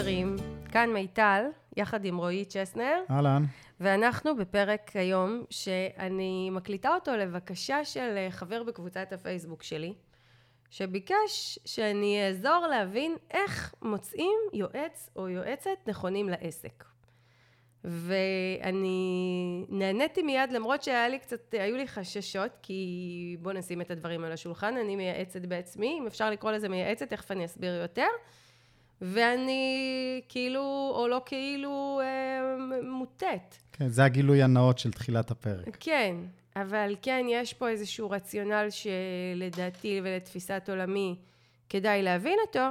חברים, כאן מיטל, יחד עם רועי צ'סנר, אהלן. ואנחנו בפרק היום שאני מקליטה אותו לבקשה של אה, חבר בקבוצת הפייסבוק שלי, שביקש שאני אעזור להבין איך מוצאים יועץ או יועצת נכונים לעסק. ואני נהניתי מיד, למרות שהיה לי קצת, היו לי חששות, כי בואו נשים את הדברים על השולחן, אני מייעצת בעצמי, אם אפשר לקרוא לזה מייעצת, תכף אני אסביר יותר. ואני כאילו, או לא כאילו, אה, מוטט. כן, זה הגילוי הנאות של תחילת הפרק. כן, אבל כן, יש פה איזשהו רציונל שלדעתי ולתפיסת עולמי כדאי להבין אותו,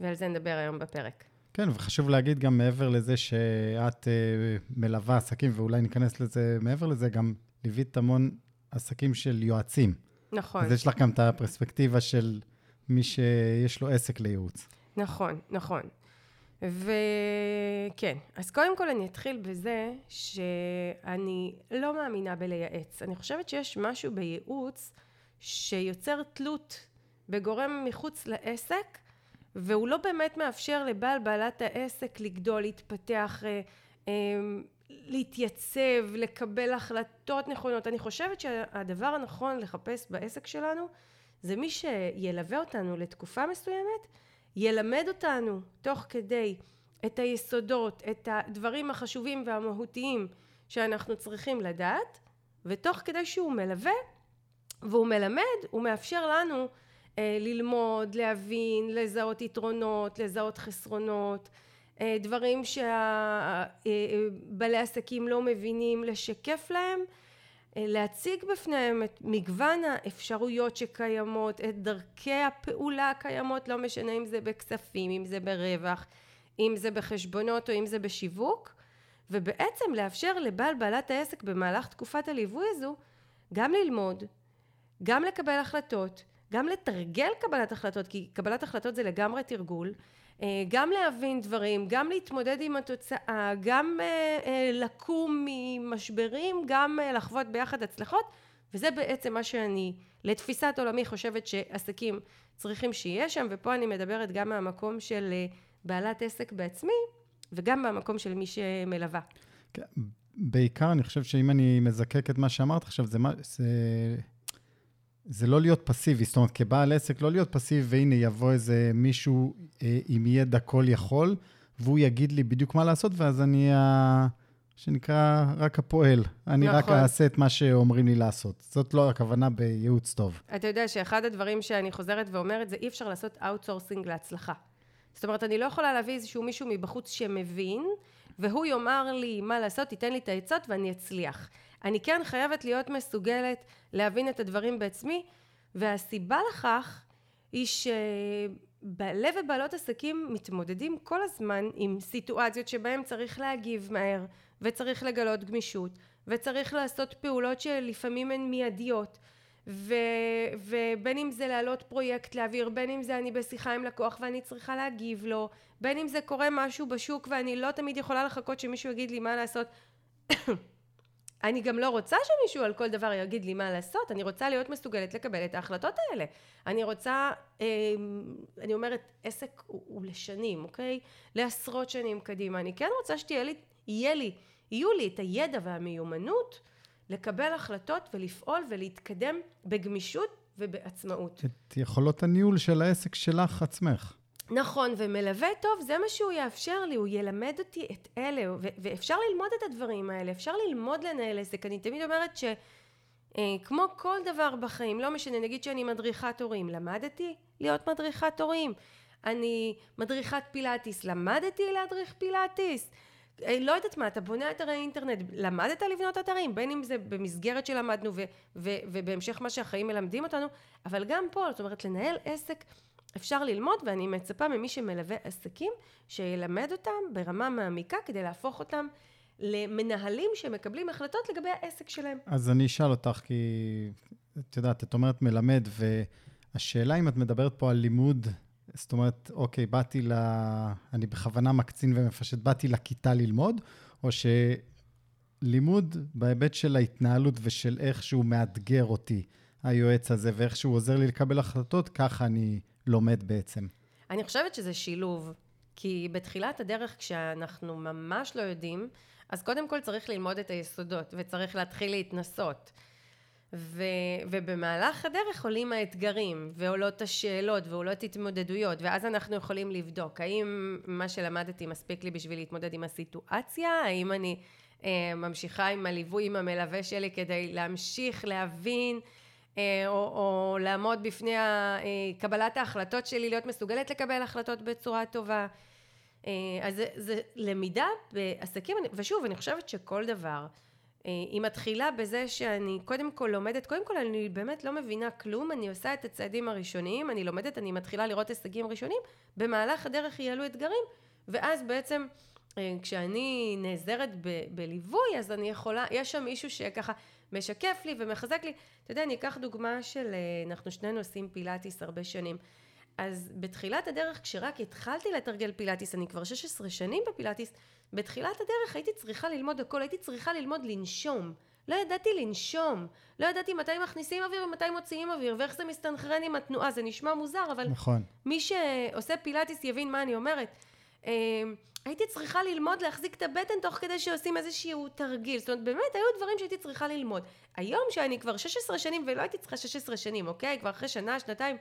ועל זה נדבר היום בפרק. כן, וחשוב להגיד גם מעבר לזה שאת uh, מלווה עסקים, ואולי ניכנס לזה, מעבר לזה, גם ליווית המון עסקים של יועצים. נכון. אז יש לך גם את הפרספקטיבה של מי שיש לו עסק לייעוץ. נכון, נכון. וכן, אז קודם כל אני אתחיל בזה שאני לא מאמינה בלייעץ. אני חושבת שיש משהו בייעוץ שיוצר תלות בגורם מחוץ לעסק, והוא לא באמת מאפשר לבעל בעלת העסק לגדול, להתפתח, אה, אה, להתייצב, לקבל החלטות נכונות. אני חושבת שהדבר הנכון לחפש בעסק שלנו זה מי שילווה אותנו לתקופה מסוימת ילמד אותנו תוך כדי את היסודות, את הדברים החשובים והמהותיים שאנחנו צריכים לדעת, ותוך כדי שהוא מלווה והוא מלמד, הוא מאפשר לנו אה, ללמוד, להבין, לזהות יתרונות, לזהות חסרונות, אה, דברים שבעלי אה, עסקים לא מבינים, לשקף להם אה, להציג בפניהם את מגוון האפשרויות שקיימות, את דרכי הפעולה הקיימות, לא משנה אם זה בכספים, אם זה ברווח, אם זה בחשבונות או אם זה בשיווק, ובעצם לאפשר לבעל בעלת העסק במהלך תקופת הליווי הזו גם ללמוד, גם לקבל החלטות, גם לתרגל קבלת החלטות, כי קבלת החלטות זה לגמרי תרגול, אה, גם להבין דברים, גם להתמודד עם התוצאה, גם אה, אה, לקום ממשברים, גם לחוות ביחד הצלחות, וזה בעצם מה שאני, לתפיסת עולמי, חושבת שעסקים צריכים שיהיה שם, ופה אני מדברת גם מהמקום של בעלת עסק בעצמי, וגם מהמקום של מי שמלווה. כן, בעיקר, אני חושב שאם אני מזקק את מה שאמרת עכשיו, זה, זה זה לא להיות פסיבי, זאת אומרת, כבעל עסק, לא להיות פסיבי, והנה יבוא איזה מישהו אה, עם ידע כל יכול, והוא יגיד לי בדיוק מה לעשות, ואז אני אהיה, שנקרא, רק הפועל. אני נכון. רק אעשה את מה שאומרים לי לעשות. זאת לא הכוונה בייעוץ טוב. אתה יודע שאחד הדברים שאני חוזרת ואומרת, זה אי אפשר לעשות outsourcing להצלחה. זאת אומרת, אני לא יכולה להביא איזשהו מישהו מבחוץ שמבין, והוא יאמר לי מה לעשות, תיתן לי את העצות ואני אצליח. אני כן חייבת להיות מסוגלת להבין את הדברים בעצמי, והסיבה לכך היא שבעלי ובעלות עסקים מתמודדים כל הזמן עם סיטואציות שבהן צריך להגיב מהר, וצריך לגלות גמישות, וצריך לעשות פעולות שלפעמים הן מיידיות. ו, ובין אם זה להעלות פרויקט לאוויר, בין אם זה אני בשיחה עם לקוח ואני צריכה להגיב לו, בין אם זה קורה משהו בשוק ואני לא תמיד יכולה לחכות שמישהו יגיד לי מה לעשות. אני גם לא רוצה שמישהו על כל דבר יגיד לי מה לעשות, אני רוצה להיות מסוגלת לקבל את ההחלטות האלה. אני רוצה, אה, אני אומרת, עסק הוא, הוא לשנים, אוקיי? לעשרות שנים קדימה. אני כן רוצה שתהיה לי, יהיה לי, יהיו לי את הידע והמיומנות לקבל החלטות ולפעול ולהתקדם בגמישות ובעצמאות. את יכולות הניהול של העסק שלך עצמך. נכון, ומלווה טוב, זה מה שהוא יאפשר לי, הוא ילמד אותי את אלה, ו- ואפשר ללמוד את הדברים האלה, אפשר ללמוד לנהל עסק. אני תמיד אומרת שכמו אה, כל דבר בחיים, לא משנה, נגיד שאני מדריכת הורים, למדתי להיות מדריכת הורים. אני מדריכת פילאטיס, למדתי להדריך פילאטיס. אה, לא יודעת מה, אתה בונה אתרי אינטרנט, למדת לבנות אתרים, בין אם זה במסגרת שלמדנו ו- ו- ובהמשך מה שהחיים מלמדים אותנו, אבל גם פה, זאת אומרת, לנהל עסק אפשר ללמוד ואני מצפה ממי שמלווה עסקים שילמד אותם ברמה מעמיקה כדי להפוך אותם למנהלים שמקבלים החלטות לגבי העסק שלהם. אז אני אשאל אותך, כי את יודעת, את אומרת מלמד, והשאלה אם את מדברת פה על לימוד, זאת אומרת, אוקיי, באתי ל... אני בכוונה מקצין ומפשט, באתי לכיתה ללמוד, או שלימוד בהיבט של ההתנהלות ושל איך שהוא מאתגר אותי, היועץ הזה, ואיך שהוא עוזר לי לקבל החלטות, ככה אני... לומד בעצם? אני חושבת שזה שילוב. כי בתחילת הדרך כשאנחנו ממש לא יודעים, אז קודם כל צריך ללמוד את היסודות וצריך להתחיל להתנסות. ו, ובמהלך הדרך עולים האתגרים ועולות השאלות ועולות התמודדויות ואז אנחנו יכולים לבדוק האם מה שלמדתי מספיק לי בשביל להתמודד עם הסיטואציה, האם אני אה, ממשיכה עם הליווי עם המלווה שלי כדי להמשיך להבין או, או לעמוד בפני אה, קבלת ההחלטות שלי, להיות מסוגלת לקבל החלטות בצורה טובה. אה, אז זה, זה למידה בעסקים, ושוב, אני חושבת שכל דבר, היא מתחילה בזה שאני קודם כל לומדת, קודם כל אני באמת לא מבינה כלום, אני עושה את הצעדים הראשוניים, אני לומדת, אני מתחילה לראות הישגים ראשונים, במהלך הדרך יעלו אתגרים, ואז בעצם כשאני נעזרת ב- בליווי, אז אני יכולה, יש שם מישהו שככה משקף לי ומחזק לי. אתה יודע, אני אקח דוגמה של, אה, אנחנו שנינו עושים פילאטיס הרבה שנים. אז בתחילת הדרך, כשרק התחלתי לתרגל פילאטיס, אני כבר 16 שנים בפילאטיס, בתחילת הדרך הייתי צריכה ללמוד הכל, הייתי צריכה ללמוד לנשום. לא ידעתי לנשום, לא ידעתי מתי מכניסים אוויר ומתי מוציאים אוויר, ואיך זה מסתנכרן עם התנועה, זה נשמע מוזר, אבל נכון. מי שעושה פילאטיס יבין מה אני אומרת. אה, הייתי צריכה ללמוד להחזיק את הבטן תוך כדי שעושים איזשהו תרגיל. זאת אומרת, באמת היו דברים שהייתי צריכה ללמוד. היום שאני כבר 16 שנים, ולא הייתי צריכה 16 שנים, אוקיי? כבר אחרי שנה, שנתיים,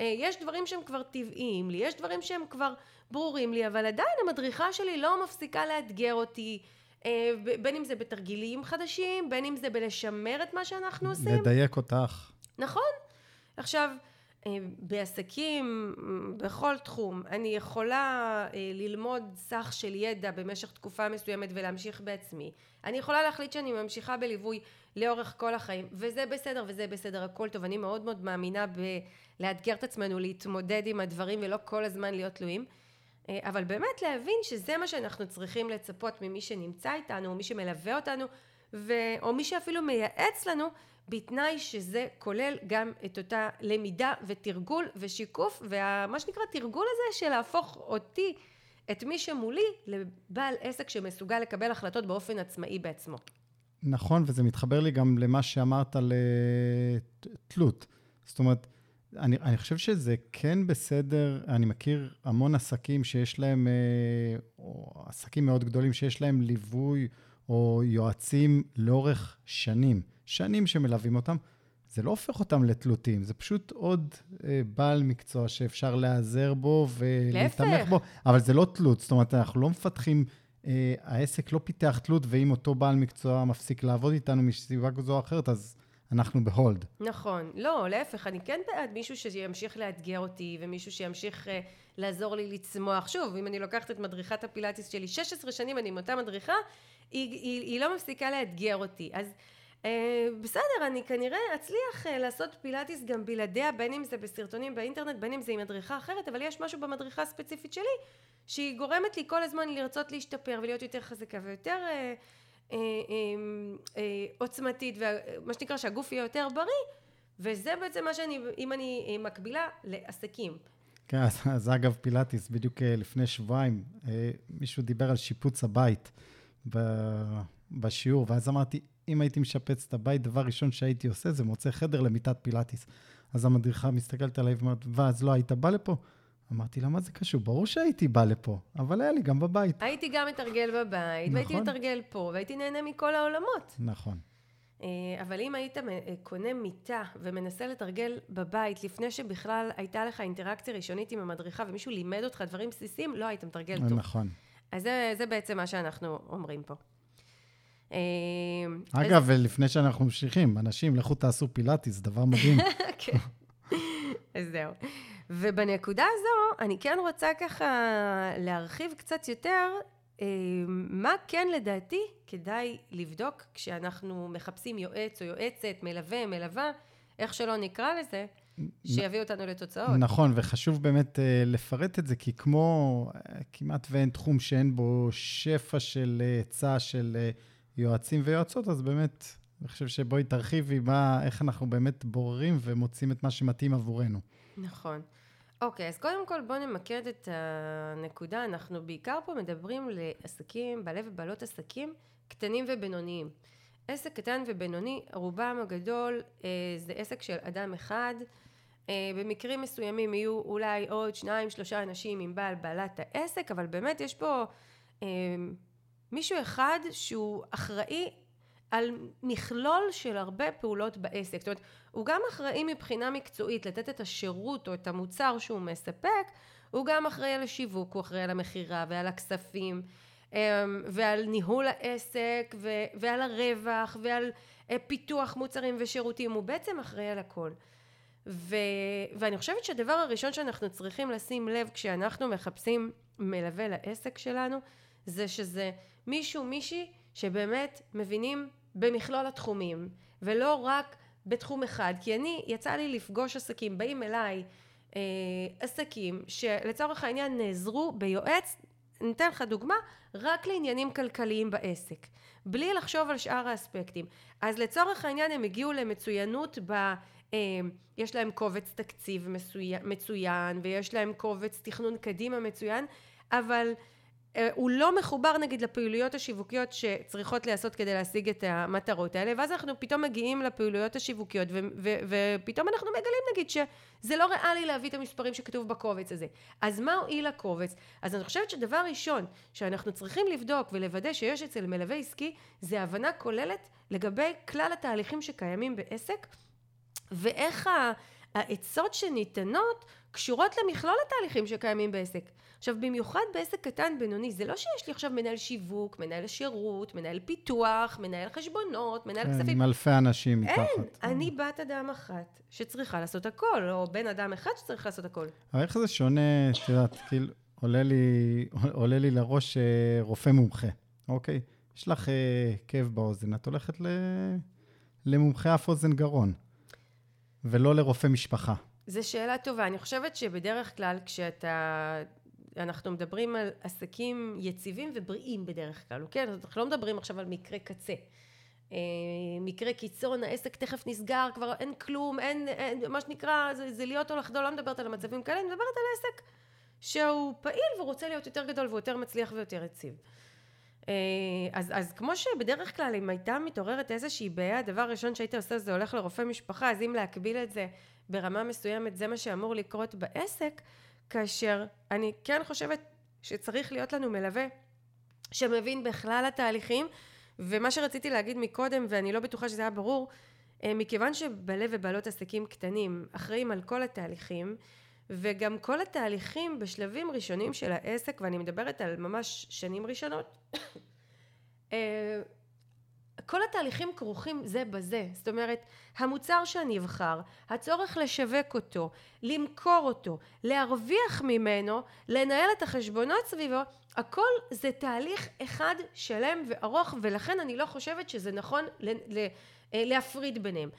אה, יש דברים שהם כבר טבעיים לי, יש דברים שהם כבר ברורים לי, אבל עדיין המדריכה שלי לא מפסיקה לאתגר אותי. אה, בין אם זה בתרגילים חדשים, בין אם זה בלשמר את מה שאנחנו עושים. לדייק אותך. נכון. עכשיו, בעסקים, בכל תחום, אני יכולה אה, ללמוד סך של ידע במשך תקופה מסוימת ולהמשיך בעצמי. אני יכולה להחליט שאני ממשיכה בליווי לאורך כל החיים, וזה בסדר וזה בסדר, הכל טוב. אני מאוד מאוד מאמינה בלאתגר את עצמנו, להתמודד עם הדברים ולא כל הזמן להיות תלויים. אה, אבל באמת להבין שזה מה שאנחנו צריכים לצפות ממי שנמצא איתנו, מי שמלווה אותנו, ו... או מי שאפילו מייעץ לנו, בתנאי שזה כולל גם את אותה למידה ותרגול ושיקוף ומה שנקרא תרגול הזה של להפוך אותי את מי שמולי לבעל עסק שמסוגל לקבל החלטות באופן עצמאי בעצמו. נכון, וזה מתחבר לי גם למה שאמרת על uh, תלות. זאת אומרת, אני, אני חושב שזה כן בסדר, אני מכיר המון עסקים שיש להם, uh, או עסקים מאוד גדולים שיש להם ליווי או יועצים לאורך שנים. שנים שמלווים אותם, זה לא הופך אותם לתלותים, זה פשוט עוד אה, בעל מקצוע שאפשר להיעזר בו ולהתמך בו, אבל זה לא תלות, זאת אומרת, אנחנו לא מפתחים, אה, העסק לא פיתח תלות, ואם אותו בעל מקצוע מפסיק לעבוד איתנו מסיבה כזו או אחרת, אז אנחנו ב hold. נכון. לא, להפך, אני כן בעד מישהו שימשיך לאתגר אותי, ומישהו שימשיך אה, לעזור לי לצמוח. שוב, אם אני לוקחת את מדריכת הפילאטיס שלי, 16 שנים אני עם אותה מדריכה, היא, היא, היא לא מפסיקה לאתגר אותי. אז... אה, בסדר, אני כנראה אצליח אה, לעשות פילאטיס גם בלעדיה, בין אם זה בסרטונים באינטרנט, בין אם זה עם מדריכה אחרת, אבל יש משהו במדריכה הספציפית שלי, שהיא גורמת לי כל הזמן לרצות להשתפר ולהיות יותר חזקה ויותר אה, עוצמתית, ומה שנקרא שהגוף יהיה יותר בריא, וזה בעצם מה שאני, אם אני אה, מקבילה לעסקים. כן, אז, אז אגב, פילאטיס, בדיוק אה, לפני שבועיים, מישהו דיבר על שיפוץ הבית בשיעור, ואז אמרתי, אם הייתי משפץ את הבית, דבר ראשון שהייתי עושה זה מוצא חדר למיטת פילאטיס. אז המדריכה מסתכלת עליי ואומרת, ואז לא היית בא לפה? אמרתי לה, מה זה קשור? ברור שהייתי בא לפה, אבל היה לי גם בבית. הייתי גם מתרגל בבית, נכון. והייתי מתרגל פה, והייתי נהנה מכל העולמות. נכון. אה, אבל אם היית אה, קונה מיטה ומנסה לתרגל בבית לפני שבכלל הייתה לך אינטראקציה ראשונית עם המדריכה ומישהו לימד אותך דברים בסיסיים, לא היית מתרגל טוב. נכון. אז זה, זה בעצם מה שאנחנו אומרים פה. אה, אגב, אז... לפני שאנחנו ממשיכים, אנשים, לכו תעשו פילאטיס, דבר מדהים. כן, אז זהו. ובנקודה הזו, אני כן רוצה ככה להרחיב קצת יותר, אה, מה כן לדעתי כדאי לבדוק כשאנחנו מחפשים יועץ או יועצת, מלווה, מלווה, איך שלא נקרא לזה, שיביא אותנו לתוצאות. נכון, וחשוב באמת אה, לפרט את זה, כי כמו כמעט ואין תחום שאין בו שפע של היצע של... יועצים ויועצות, אז באמת, אני חושב שבואי תרחיבי מה, איך אנחנו באמת בוררים ומוצאים את מה שמתאים עבורנו. נכון. אוקיי, אז קודם כל בואו נמקד את הנקודה. אנחנו בעיקר פה מדברים לעסקים, בעלי ובעלות עסקים קטנים ובינוניים. עסק קטן ובינוני, רובם הגדול אה, זה עסק של אדם אחד, אה, במקרים מסוימים יהיו אולי עוד שניים, שלושה אנשים עם בעל בעלת העסק, אבל באמת יש פה אה, מישהו אחד שהוא אחראי על מכלול של הרבה פעולות בעסק. זאת אומרת, הוא גם אחראי מבחינה מקצועית לתת את השירות או את המוצר שהוא מספק, הוא גם אחראי על השיווק, הוא אחראי על המכירה ועל הכספים אמ, ועל ניהול העסק ועל הרווח ועל אה, פיתוח מוצרים ושירותים, הוא בעצם אחראי על הכל. ו, ואני חושבת שהדבר הראשון שאנחנו צריכים לשים לב כשאנחנו מחפשים מלווה לעסק שלנו, זה שזה מישהו, מישהי שבאמת מבינים במכלול התחומים, ולא רק בתחום אחד. כי אני, יצא לי לפגוש עסקים, באים אליי אה, עסקים שלצורך העניין נעזרו ביועץ, ניתן לך דוגמה, רק לעניינים כלכליים בעסק, בלי לחשוב על שאר האספקטים. אז לצורך העניין הם הגיעו למצוינות ב... אה, יש להם קובץ תקציב מצוין, ויש להם קובץ תכנון קדימה מצוין, אבל הוא לא מחובר נגיד לפעילויות השיווקיות שצריכות להיעשות כדי להשיג את המטרות האלה ואז אנחנו פתאום מגיעים לפעילויות השיווקיות ופתאום אנחנו מגלים נגיד שזה לא ריאלי להביא את המספרים שכתוב בקובץ הזה אז מה הועיל הקובץ? אז אני חושבת שדבר ראשון שאנחנו צריכים לבדוק ולוודא שיש אצל מלווה עסקי זה הבנה כוללת לגבי כלל התהליכים שקיימים בעסק ואיך העצות שניתנות קשורות למכלול התהליכים שקיימים בעסק. עכשיו במיוחד בעסק קטן בינוני זה לא שיש לי עכשיו מנהל שיווק, מנהל שירות, מנהל פיתוח, מנהל חשבונות, מנהל כן, כספים. עם אלפי אנשים מתחת. אין, אני בת אדם אחת שצריכה לעשות הכל, או בן אדם אחד שצריך לעשות הכל. אבל איך זה שונה, את יודעת, כאילו, עולה לי, עולה לי לראש אה, רופא מומחה, אוקיי? יש לך אה, כאב באוזן, את הולכת ל... למומחה אף אוזן גרון, ולא לרופא משפחה. זו שאלה טובה. אני חושבת שבדרך כלל כשאתה... אנחנו מדברים על עסקים יציבים ובריאים בדרך כלל, אוקיי? אנחנו לא מדברים עכשיו על מקרה קצה. אה, מקרה קיצון, העסק תכף נסגר, כבר אין כלום, אין, אין מה שנקרא, זה, זה להיות או לחדול, לא מדברת על המצבים כאלה, אני מדברת על עסק שהוא פעיל ורוצה להיות יותר גדול ויותר מצליח ויותר יציב. אה, אז, אז כמו שבדרך כלל אם הייתה מתעוררת איזושהי בעיה, הדבר הראשון שהיית עושה זה הולך לרופא משפחה, אז אם להקביל את זה ברמה מסוימת זה מה שאמור לקרות בעסק, כאשר אני כן חושבת שצריך להיות לנו מלווה שמבין בכלל התהליכים, ומה שרציתי להגיד מקודם, ואני לא בטוחה שזה היה ברור, אה, מכיוון שבעלי ובעלות עסקים קטנים אחראים על כל התהליכים, וגם כל התהליכים בשלבים ראשונים של העסק, ואני מדברת על ממש שנים ראשונות, אה, כל התהליכים כרוכים זה בזה, זאת אומרת המוצר שאני אבחר, הצורך לשווק אותו, למכור אותו, להרוויח ממנו, לנהל את החשבונות סביבו, הכל זה תהליך אחד שלם וארוך ולכן אני לא חושבת שזה נכון אה, להפריד ביניהם.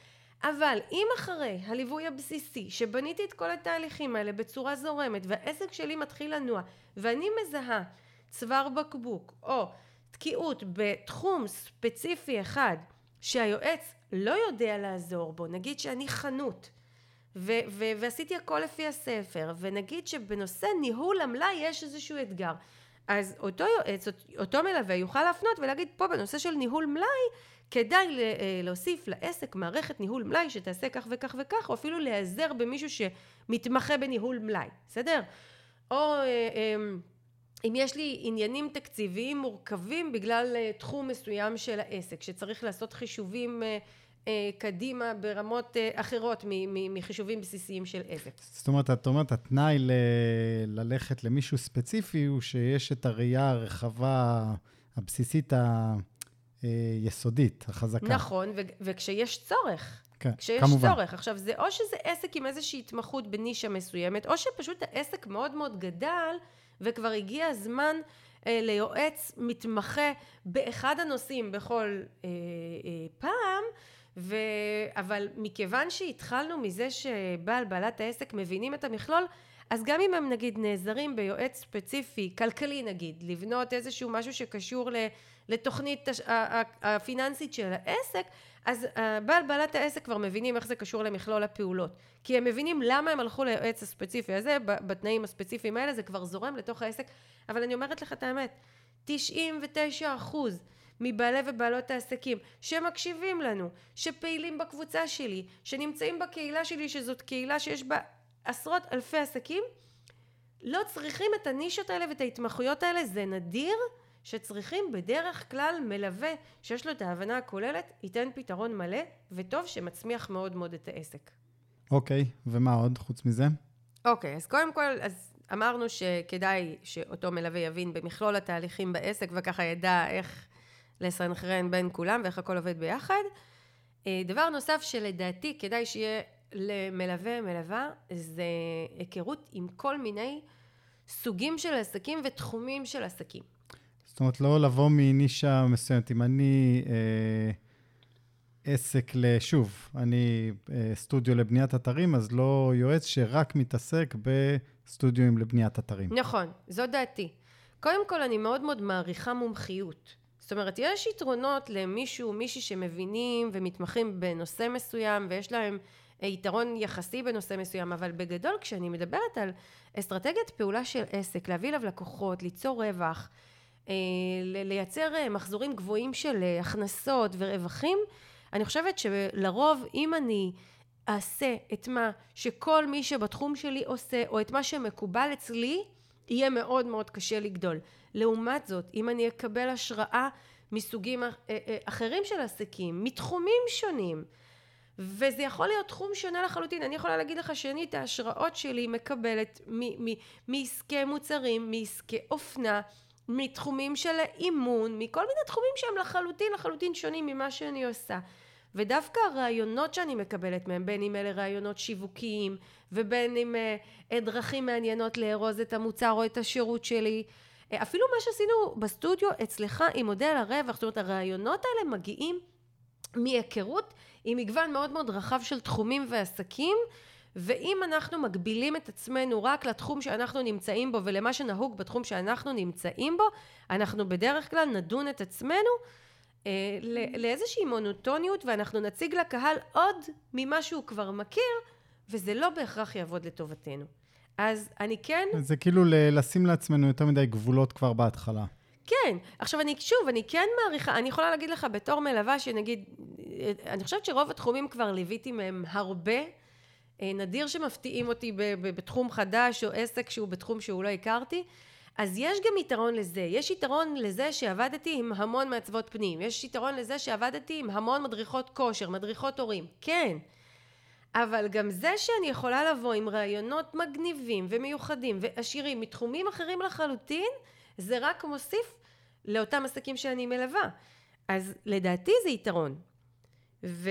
אבל אם אחרי הליווי הבסיסי שבניתי את כל התהליכים האלה בצורה זורמת והעסק שלי מתחיל לנוע ואני מזהה צוואר בקבוק או תקיעות בתחום ספציפי אחד שהיועץ לא יודע לעזור בו, נגיד שאני חנות ו- ו- ועשיתי הכל לפי הספר ונגיד שבנושא ניהול המלאי יש איזשהו אתגר אז אותו יועץ, אותו מלווה יוכל להפנות ולהגיד פה בנושא של ניהול מלאי כדאי אה, להוסיף לעסק מערכת ניהול מלאי שתעשה כך וכך וכך או אפילו להיעזר במישהו שמתמחה בניהול מלאי, בסדר? או אה, אה, אם יש לי עניינים תקציביים מורכבים בגלל אה, תחום מסוים של העסק שצריך לעשות חישובים אה, אה, קדימה ברמות אחרות מחישובים בסיסיים של עסק. זאת אומרת, את אומרת, התנאי ל- ללכת למישהו ספציפי הוא שיש את הראייה הרחבה הבסיסית היסודית, החזקה. נכון, ו- וכשיש צורך. כן, כשיש כמובן. צורך. עכשיו, זה או שזה עסק עם איזושהי התמחות בנישה מסוימת, או שפשוט העסק מאוד מאוד גדל, וכבר הגיע הזמן אה, ליועץ מתמחה באחד הנושאים בכל אה, אה, פעם, ו... אבל מכיוון שהתחלנו מזה שבעל בעלת העסק מבינים את המכלול, אז גם אם הם נגיד נעזרים ביועץ ספציפי, כלכלי נגיד, לבנות איזשהו משהו שקשור לתוכנית הפיננסית של העסק, אז בעל בעלת העסק כבר מבינים איך זה קשור למכלול הפעולות. כי הם מבינים למה הם הלכו ליועץ הספציפי הזה, בתנאים הספציפיים האלה, זה כבר זורם לתוך העסק. אבל אני אומרת לך את האמת, 99 אחוז מבעלי ובעלות העסקים שמקשיבים לנו, שפעילים בקבוצה שלי, שנמצאים בקהילה שלי שזאת קהילה שיש בה עשרות אלפי עסקים, לא צריכים את הנישות האלה ואת ההתמחויות האלה, זה נדיר שצריכים בדרך כלל מלווה שיש לו את ההבנה הכוללת, ייתן פתרון מלא, וטוב שמצמיח מאוד מאוד את העסק. אוקיי, ומה עוד חוץ מזה? אוקיי, אז קודם כל, אז אמרנו שכדאי שאותו מלווה יבין במכלול התהליכים בעסק, וככה ידע איך לסנכרן בין כולם ואיך הכל עובד ביחד. אה, דבר נוסף שלדעתי כדאי שיהיה למלווה מלווה, זה היכרות עם כל מיני סוגים של עסקים ותחומים של עסקים. זאת אומרת, לא לבוא מנישה מסוימת. אם אני אה, עסק לשוב, אני אה, סטודיו לבניית אתרים, אז לא יועץ שרק מתעסק בסטודיו לבניית אתרים. נכון, זו דעתי. קודם כל, אני מאוד מאוד מעריכה מומחיות. זאת אומרת, יש יתרונות למישהו, מישהי שמבינים ומתמחים בנושא מסוים, ויש להם יתרון יחסי בנושא מסוים, אבל בגדול, כשאני מדברת על אסטרטגיית פעולה של עסק, להביא אליו לקוחות, ליצור רווח, אה, לייצר אה, מחזורים גבוהים של אה, הכנסות ורווחים, אני חושבת שלרוב אם אני אעשה את מה שכל מי שבתחום שלי עושה, או את מה שמקובל אצלי, יהיה מאוד מאוד קשה לגדול. לעומת זאת, אם אני אקבל השראה מסוגים אחרים של עסקים, מתחומים שונים, וזה יכול להיות תחום שונה לחלוטין. אני יכולה להגיד לך שאני את ההשראות שלי מקבלת מעסקי מוצרים, מעסקי אופנה, מתחומים של אימון, מכל מיני תחומים שהם לחלוטין לחלוטין שונים ממה שאני עושה. ודווקא הרעיונות שאני מקבלת מהם, בין אם אלה רעיונות שיווקיים, ובין אם אה, דרכים מעניינות לארוז את המוצר או את השירות שלי, אה, אפילו מה שעשינו בסטודיו אצלך עם מודל הרווח, זאת אומרת הרעיונות האלה מגיעים מהיכרות עם מגוון מאוד מאוד רחב של תחומים ועסקים ואם אנחנו מגבילים את עצמנו רק לתחום שאנחנו נמצאים בו ולמה שנהוג בתחום שאנחנו נמצאים בו, אנחנו בדרך כלל נדון את עצמנו אה, לאיזושהי מונוטוניות ואנחנו נציג לקהל עוד ממה שהוא כבר מכיר וזה לא בהכרח יעבוד לטובתנו. אז אני כן... זה כאילו לשים לעצמנו יותר מדי גבולות כבר בהתחלה. כן. עכשיו, אני, שוב, אני כן מעריכה, אני יכולה להגיד לך בתור מלווה, שנגיד, אני חושבת שרוב התחומים כבר ליוויתי מהם הרבה. אה, נדיר שמפתיעים אותי בתחום חדש או עסק שהוא בתחום שהוא לא הכרתי. אז יש גם יתרון לזה, יש יתרון לזה שעבדתי עם המון מעצבות פנים, יש יתרון לזה שעבדתי עם המון מדריכות כושר, מדריכות הורים, כן, אבל גם זה שאני יכולה לבוא עם רעיונות מגניבים ומיוחדים ועשירים מתחומים אחרים לחלוטין, זה רק מוסיף לאותם עסקים שאני מלווה. אז לדעתי זה יתרון. ו,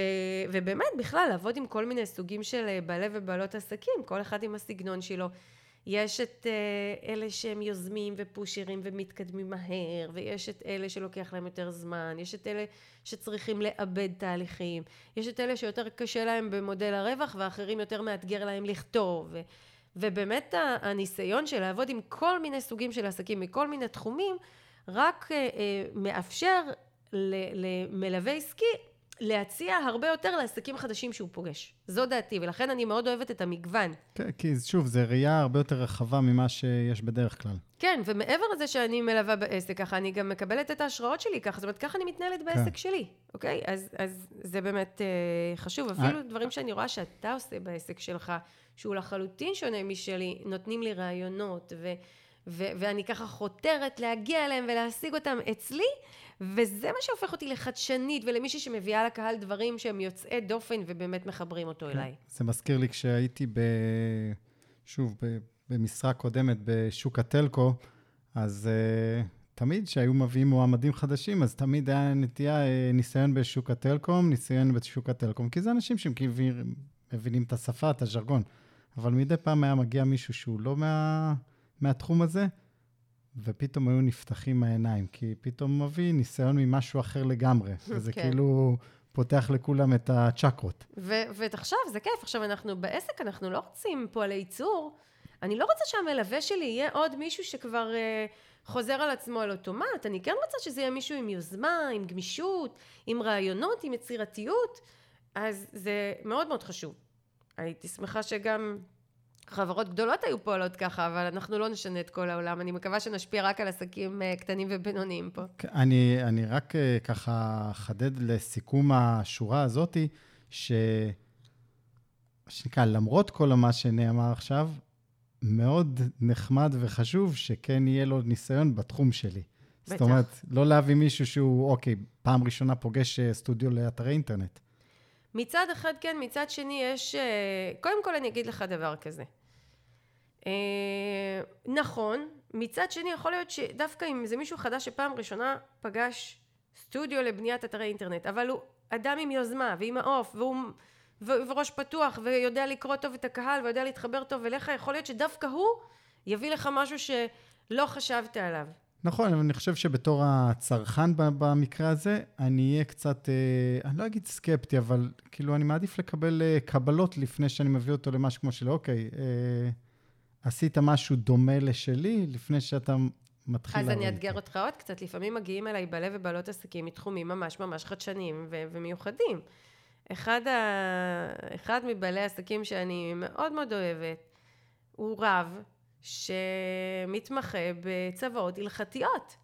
ובאמת בכלל לעבוד עם כל מיני סוגים של אה, בעלי ובעלות עסקים, כל אחד עם הסגנון שלו. יש את uh, אלה שהם יוזמים ופושרים ומתקדמים מהר, ויש את אלה שלוקח להם יותר זמן, יש את אלה שצריכים לאבד תהליכים, יש את אלה שיותר קשה להם במודל הרווח, ואחרים יותר מאתגר להם לכתוב. ו, ובאמת הניסיון של לעבוד עם כל מיני סוגים של עסקים מכל מיני תחומים, רק uh, uh, מאפשר למלווה עסקי להציע הרבה יותר לעסקים חדשים שהוא פוגש. זו דעתי, ולכן אני מאוד אוהבת את המגוון. כן, כי שוב, זו ראייה הרבה יותר רחבה ממה שיש בדרך כלל. כן, ומעבר לזה שאני מלווה בעסק ככה, אני גם מקבלת את ההשראות שלי ככה, זאת אומרת, ככה אני מתנהלת בעסק כן. שלי, אוקיי? אז, אז זה באמת אה, חשוב. אפילו אה... דברים שאני רואה שאתה עושה בעסק שלך, שהוא לחלוטין שונה משלי, נותנים לי רעיונות, ו... ו- ואני ככה חותרת להגיע אליהם ולהשיג אותם אצלי, וזה מה שהופך אותי לחדשנית ולמישהי שמביאה לקהל דברים שהם יוצאי דופן ובאמת מחברים אותו כן. אליי. זה מזכיר לי כשהייתי ב... שוב, ב... במשרה קודמת בשוק הטלקו, אז uh, תמיד כשהיו מביאים מועמדים חדשים, אז תמיד היה נטייה, uh, ניסיון בשוק הטלקום, ניסיון בשוק הטלקום, כי זה אנשים שמבינים את השפה, את הז'רגון. אבל מדי פעם היה מגיע מישהו שהוא לא מה... מהתחום הזה, ופתאום היו נפתחים העיניים, כי פתאום מביא ניסיון ממשהו אחר לגמרי. וזה כן. כאילו פותח לכולם את הצ'קרות. ותחשוב, זה כיף. עכשיו, אנחנו בעסק, אנחנו לא רוצים פועלי ייצור. אני לא רוצה שהמלווה שלי יהיה עוד מישהו שכבר uh, חוזר על עצמו על אוטומט. אני כן רוצה שזה יהיה מישהו עם יוזמה, עם גמישות, עם רעיונות, עם יצירתיות. אז זה מאוד מאוד חשוב. הייתי שמחה שגם חברות גדולות היו פועלות ככה, אבל אנחנו לא נשנה את כל העולם. אני מקווה שנשפיע רק על עסקים אה, קטנים ובינוניים פה. אני, אני רק אה, ככה אחדד לסיכום השורה הזאתי, ש... שנקרא, למרות כל מה שנאמר עכשיו, מאוד נחמד וחשוב שכן יהיה לו ניסיון בתחום שלי. בטח. זאת אומרת, לא להביא מישהו שהוא, אוקיי, פעם ראשונה פוגש אה, סטודיו לאתרי אינטרנט. מצד אחד כן, מצד שני יש... קודם כל אני אגיד לך דבר כזה. אה, נכון, מצד שני יכול להיות שדווקא אם זה מישהו חדש שפעם ראשונה פגש סטודיו לבניית אתרי אינטרנט, אבל הוא אדם עם יוזמה ועם העוף והוא וראש פתוח ויודע לקרוא טוב את הקהל ויודע להתחבר טוב אליך, יכול להיות שדווקא הוא יביא לך משהו שלא חשבת עליו. נכון, אבל אני חושב שבתור הצרכן במקרה הזה, אני אהיה קצת, אה, אני לא אגיד סקפטי, אבל כאילו אני מעדיף לקבל אה, קבלות לפני שאני מביא אותו למשהו כמו של אוקיי, עשית משהו דומה לשלי לפני שאתה מתחיל... אז אני אאתגר אותך עוד קצת. לפעמים מגיעים אליי בעלי ובעלות עסקים מתחומים ממש ממש חדשניים ו- ומיוחדים. אחד, ה... אחד מבעלי עסקים שאני מאוד מאוד אוהבת הוא רב שמתמחה בצוואות הלכתיות.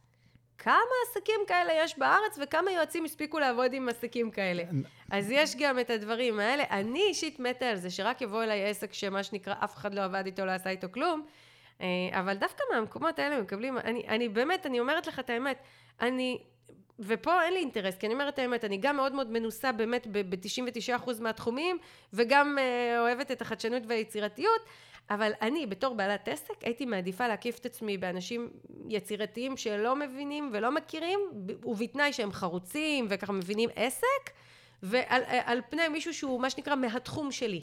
כמה עסקים כאלה יש בארץ וכמה יועצים הספיקו לעבוד עם עסקים כאלה. אז יש גם את הדברים האלה. אני אישית מתה על זה, שרק יבוא אליי עסק שמה שנקרא אף אחד לא עבד איתו, לא עשה איתו כלום. אה, אבל דווקא מהמקומות האלה מקבלים, אני, אני באמת, אני אומרת לך את האמת, אני, ופה אין לי אינטרס, כי אני אומרת את האמת, אני גם מאוד מאוד מנוסה באמת ב-99% מהתחומים, וגם אה, אוהבת את החדשנות והיצירתיות, אבל אני בתור בעלת עסק הייתי מעדיפה להקיף את עצמי באנשים יצירתיים שלא מבינים ולא מכירים ובתנאי שהם חרוצים וככה מבינים עסק ועל פני מישהו שהוא מה שנקרא מהתחום שלי.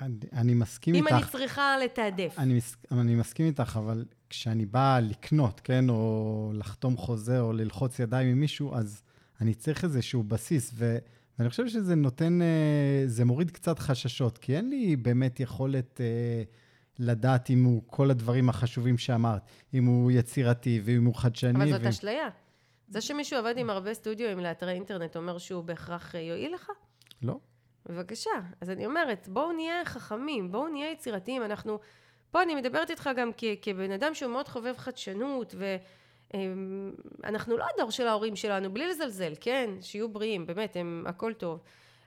אני, אני מסכים אם איתך. אם אני צריכה לתעדף. אני, מס, אני מסכים איתך, אבל כשאני באה לקנות, כן, או לחתום חוזה או ללחוץ ידיים עם מישהו, אז אני צריך איזשהו בסיס. ו... ואני חושב שזה נותן, אה, זה מוריד קצת חששות, כי אין לי באמת יכולת אה, לדעת אם הוא כל הדברים החשובים שאמרת, אם הוא יצירתי ואם הוא חדשני. אבל זאת ו... אשליה. זה שמישהו עבד עם הרבה סטודיו עם לאתרי אינטרנט אומר שהוא בהכרח יועיל לך? לא. בבקשה. אז אני אומרת, בואו נהיה חכמים, בואו נהיה יצירתיים. אנחנו, פה אני מדברת איתך גם כ- כבן אדם שהוא מאוד חובב חדשנות, ואנחנו לא הדור של ההורים שלנו, בלי לזלזל, כן? שיהיו בריאים, באמת, הם הכל טוב.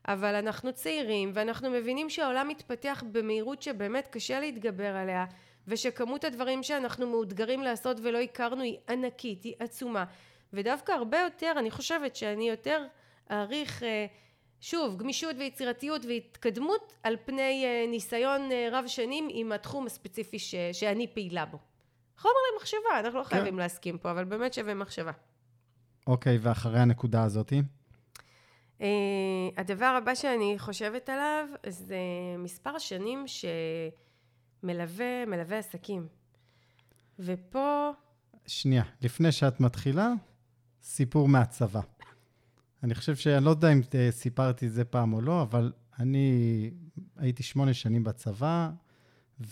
אבל אנחנו צעירים, ואנחנו מבינים שהעולם מתפתח במהירות שבאמת קשה להתגבר עליה, ושכמות הדברים שאנחנו מאותגרים לעשות ולא הכרנו היא ענקית, היא עצומה. ודווקא הרבה יותר, אני חושבת שאני יותר אעריך, אה, שוב, גמישות ויצירתיות והתקדמות על פני אה, ניסיון אה, רב שנים עם התחום הספציפי ש, שאני פעילה בו. חומר למחשבה, אנחנו לא כן. חייבים להסכים פה, אבל באמת שווה מחשבה. אוקיי, ואחרי הנקודה הזאתי? Uh, הדבר הבא שאני חושבת עליו זה מספר שנים שמלווה, מלווה עסקים. ופה... שנייה, לפני שאת מתחילה, סיפור מהצבא. אני חושב שאני לא יודע אם סיפרתי את זה פעם או לא, אבל אני הייתי שמונה שנים בצבא,